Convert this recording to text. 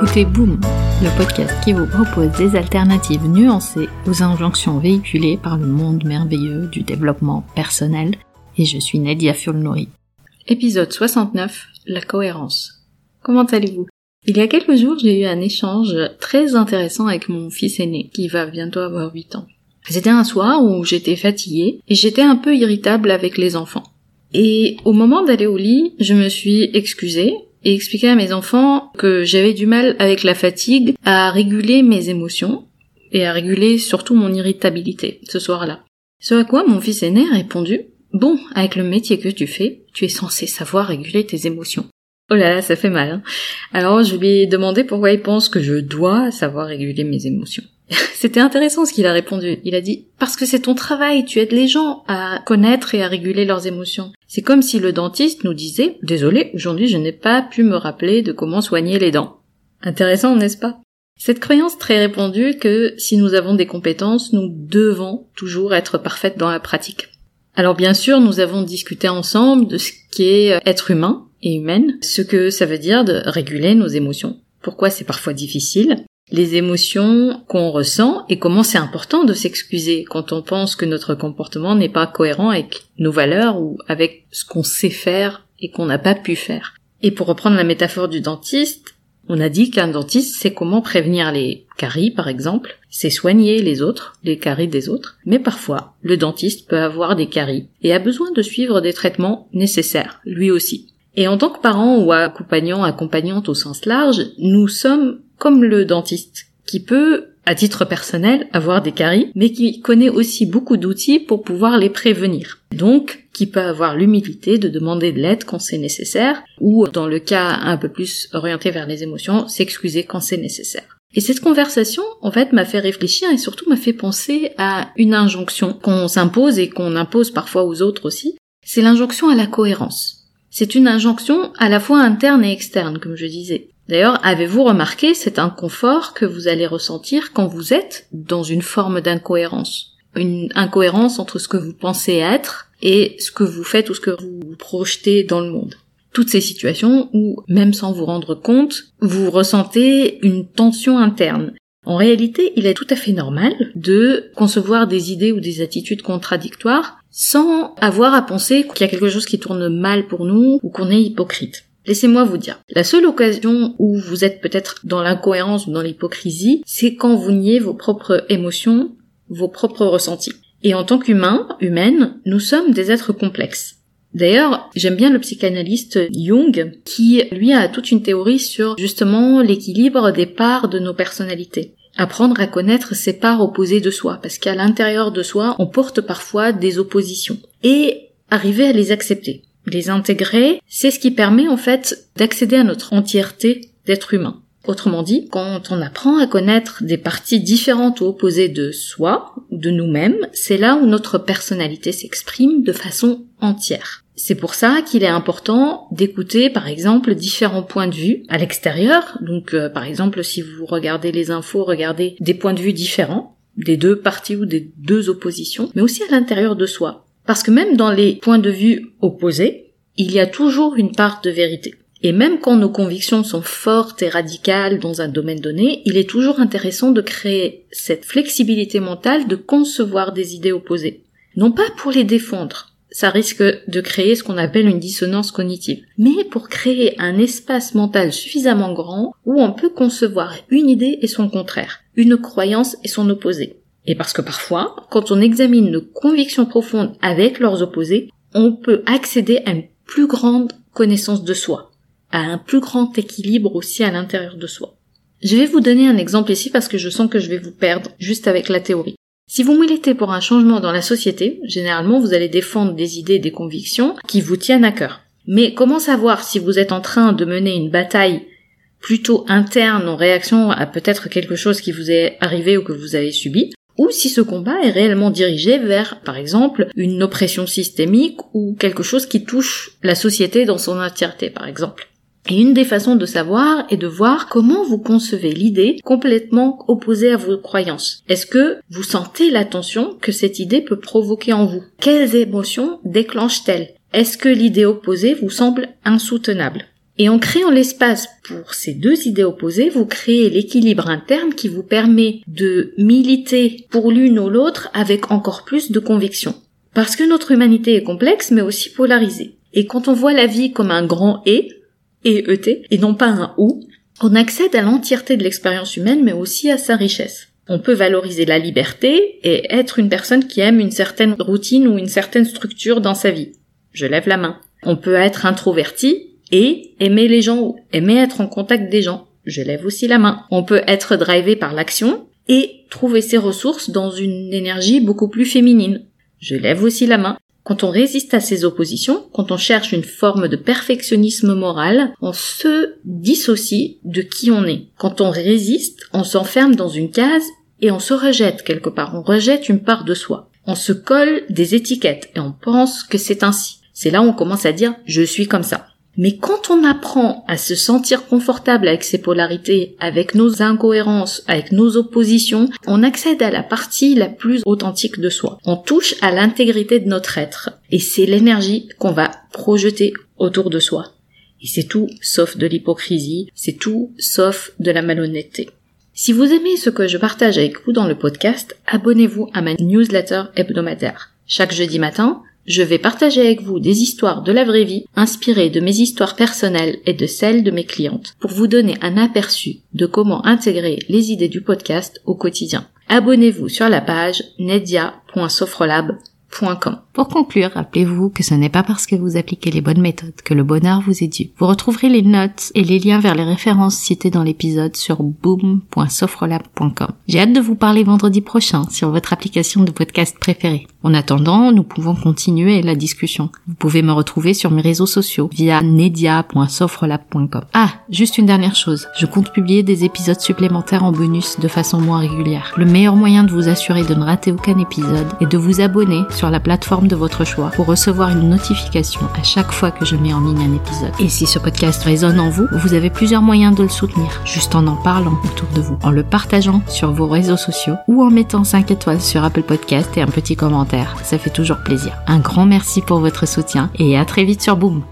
écoutez Boom, le podcast qui vous propose des alternatives nuancées aux injonctions véhiculées par le monde merveilleux du développement personnel. Et je suis Nadia Fulnori. Épisode 69, la cohérence. Comment allez-vous? Il y a quelques jours, j'ai eu un échange très intéressant avec mon fils aîné, qui va bientôt avoir 8 ans. C'était un soir où j'étais fatiguée et j'étais un peu irritable avec les enfants. Et au moment d'aller au lit, je me suis excusée et expliqué à mes enfants que j'avais du mal avec la fatigue à réguler mes émotions et à réguler surtout mon irritabilité ce soir-là. Ce à quoi mon fils aîné a répondu Bon, avec le métier que tu fais, tu es censé savoir réguler tes émotions. Oh là là, ça fait mal. Hein. Alors je lui ai demandé pourquoi il pense que je dois savoir réguler mes émotions. C'était intéressant ce qu'il a répondu. Il a dit parce que c'est ton travail, tu aides les gens à connaître et à réguler leurs émotions. C'est comme si le dentiste nous disait désolé, aujourd'hui je n'ai pas pu me rappeler de comment soigner les dents. Intéressant, n'est-ce pas? Cette croyance très répandue que si nous avons des compétences, nous devons toujours être parfaites dans la pratique. Alors bien sûr, nous avons discuté ensemble de ce qu'est être humain et humaine, ce que ça veut dire de réguler nos émotions. Pourquoi c'est parfois difficile? Les émotions qu'on ressent et comment c'est important de s'excuser quand on pense que notre comportement n'est pas cohérent avec nos valeurs ou avec ce qu'on sait faire et qu'on n'a pas pu faire. Et pour reprendre la métaphore du dentiste, on a dit qu'un dentiste sait comment prévenir les caries, par exemple, c'est soigner les autres, les caries des autres, mais parfois, le dentiste peut avoir des caries et a besoin de suivre des traitements nécessaires, lui aussi. Et en tant que parent ou accompagnant, accompagnante au sens large, nous sommes comme le dentiste, qui peut, à titre personnel, avoir des caries, mais qui connaît aussi beaucoup d'outils pour pouvoir les prévenir. Donc, qui peut avoir l'humilité de demander de l'aide quand c'est nécessaire, ou dans le cas un peu plus orienté vers les émotions, s'excuser quand c'est nécessaire. Et cette conversation, en fait, m'a fait réfléchir et surtout m'a fait penser à une injonction qu'on s'impose et qu'on impose parfois aux autres aussi. C'est l'injonction à la cohérence. C'est une injonction à la fois interne et externe, comme je disais. D'ailleurs, avez-vous remarqué cet inconfort que vous allez ressentir quand vous êtes dans une forme d'incohérence Une incohérence entre ce que vous pensez être et ce que vous faites ou ce que vous projetez dans le monde. Toutes ces situations où, même sans vous rendre compte, vous ressentez une tension interne. En réalité, il est tout à fait normal de concevoir des idées ou des attitudes contradictoires sans avoir à penser qu'il y a quelque chose qui tourne mal pour nous ou qu'on est hypocrite. Laissez-moi vous dire, la seule occasion où vous êtes peut-être dans l'incohérence ou dans l'hypocrisie, c'est quand vous niez vos propres émotions, vos propres ressentis. Et en tant qu'humain, humaine, nous sommes des êtres complexes. D'ailleurs, j'aime bien le psychanalyste Jung, qui lui a toute une théorie sur justement l'équilibre des parts de nos personnalités. Apprendre à connaître ces parts opposées de soi, parce qu'à l'intérieur de soi, on porte parfois des oppositions. Et arriver à les accepter les intégrer, c'est ce qui permet en fait d'accéder à notre entièreté d'être humain. Autrement dit, quand on apprend à connaître des parties différentes ou opposées de soi, de nous-mêmes, c'est là où notre personnalité s'exprime de façon entière. C'est pour ça qu'il est important d'écouter par exemple différents points de vue à l'extérieur. Donc euh, par exemple si vous regardez les infos, regardez des points de vue différents, des deux parties ou des deux oppositions, mais aussi à l'intérieur de soi. Parce que même dans les points de vue opposés, il y a toujours une part de vérité. Et même quand nos convictions sont fortes et radicales dans un domaine donné, il est toujours intéressant de créer cette flexibilité mentale de concevoir des idées opposées. Non pas pour les défendre, ça risque de créer ce qu'on appelle une dissonance cognitive, mais pour créer un espace mental suffisamment grand où on peut concevoir une idée et son contraire, une croyance et son opposé. Et parce que parfois, quand on examine nos convictions profondes avec leurs opposés, on peut accéder à une plus grande connaissance de soi, à un plus grand équilibre aussi à l'intérieur de soi. Je vais vous donner un exemple ici parce que je sens que je vais vous perdre juste avec la théorie. Si vous militez pour un changement dans la société, généralement vous allez défendre des idées des convictions qui vous tiennent à cœur. Mais comment savoir si vous êtes en train de mener une bataille plutôt interne en réaction à peut-être quelque chose qui vous est arrivé ou que vous avez subi, ou si ce combat est réellement dirigé vers, par exemple, une oppression systémique ou quelque chose qui touche la société dans son entièreté, par exemple. Et une des façons de savoir est de voir comment vous concevez l'idée complètement opposée à vos croyances. Est-ce que vous sentez la tension que cette idée peut provoquer en vous? Quelles émotions déclenche-t-elle Est-ce que l'idée opposée vous semble insoutenable? Et en créant l'espace pour ces deux idées opposées, vous créez l'équilibre interne qui vous permet de militer pour l'une ou l'autre avec encore plus de conviction. Parce que notre humanité est complexe mais aussi polarisée. Et quand on voit la vie comme un grand et, et ET, et non pas un ou, on accède à l'entièreté de l'expérience humaine mais aussi à sa richesse. On peut valoriser la liberté et être une personne qui aime une certaine routine ou une certaine structure dans sa vie. Je lève la main. On peut être introverti et aimer les gens, aimer être en contact des gens. Je lève aussi la main. On peut être drivé par l'action et trouver ses ressources dans une énergie beaucoup plus féminine. Je lève aussi la main. Quand on résiste à ces oppositions, quand on cherche une forme de perfectionnisme moral, on se dissocie de qui on est. Quand on résiste, on s'enferme dans une case et on se rejette quelque part. On rejette une part de soi. On se colle des étiquettes et on pense que c'est ainsi. C'est là où on commence à dire je suis comme ça. Mais quand on apprend à se sentir confortable avec ses polarités, avec nos incohérences, avec nos oppositions, on accède à la partie la plus authentique de soi. On touche à l'intégrité de notre être. Et c'est l'énergie qu'on va projeter autour de soi. Et c'est tout sauf de l'hypocrisie, c'est tout sauf de la malhonnêteté. Si vous aimez ce que je partage avec vous dans le podcast, abonnez-vous à ma newsletter hebdomadaire. Chaque jeudi matin, je vais partager avec vous des histoires de la vraie vie inspirées de mes histoires personnelles et de celles de mes clientes pour vous donner un aperçu de comment intégrer les idées du podcast au quotidien. Abonnez-vous sur la page nedia.sofrolab.com pour conclure, rappelez-vous que ce n'est pas parce que vous appliquez les bonnes méthodes que le bonheur vous est dû. Vous retrouverez les notes et les liens vers les références citées dans l'épisode sur boom.sofrolab.com. J'ai hâte de vous parler vendredi prochain sur votre application de podcast préférée. En attendant, nous pouvons continuer la discussion. Vous pouvez me retrouver sur mes réseaux sociaux via nedia.sofrolab.com. Ah, juste une dernière chose. Je compte publier des épisodes supplémentaires en bonus de façon moins régulière. Le meilleur moyen de vous assurer de ne rater aucun épisode est de vous abonner sur la plateforme de votre choix pour recevoir une notification à chaque fois que je mets en ligne un épisode. Et si ce podcast résonne en vous, vous avez plusieurs moyens de le soutenir, juste en en parlant autour de vous, en le partageant sur vos réseaux sociaux ou en mettant 5 étoiles sur Apple Podcast et un petit commentaire. Ça fait toujours plaisir. Un grand merci pour votre soutien et à très vite sur Boom.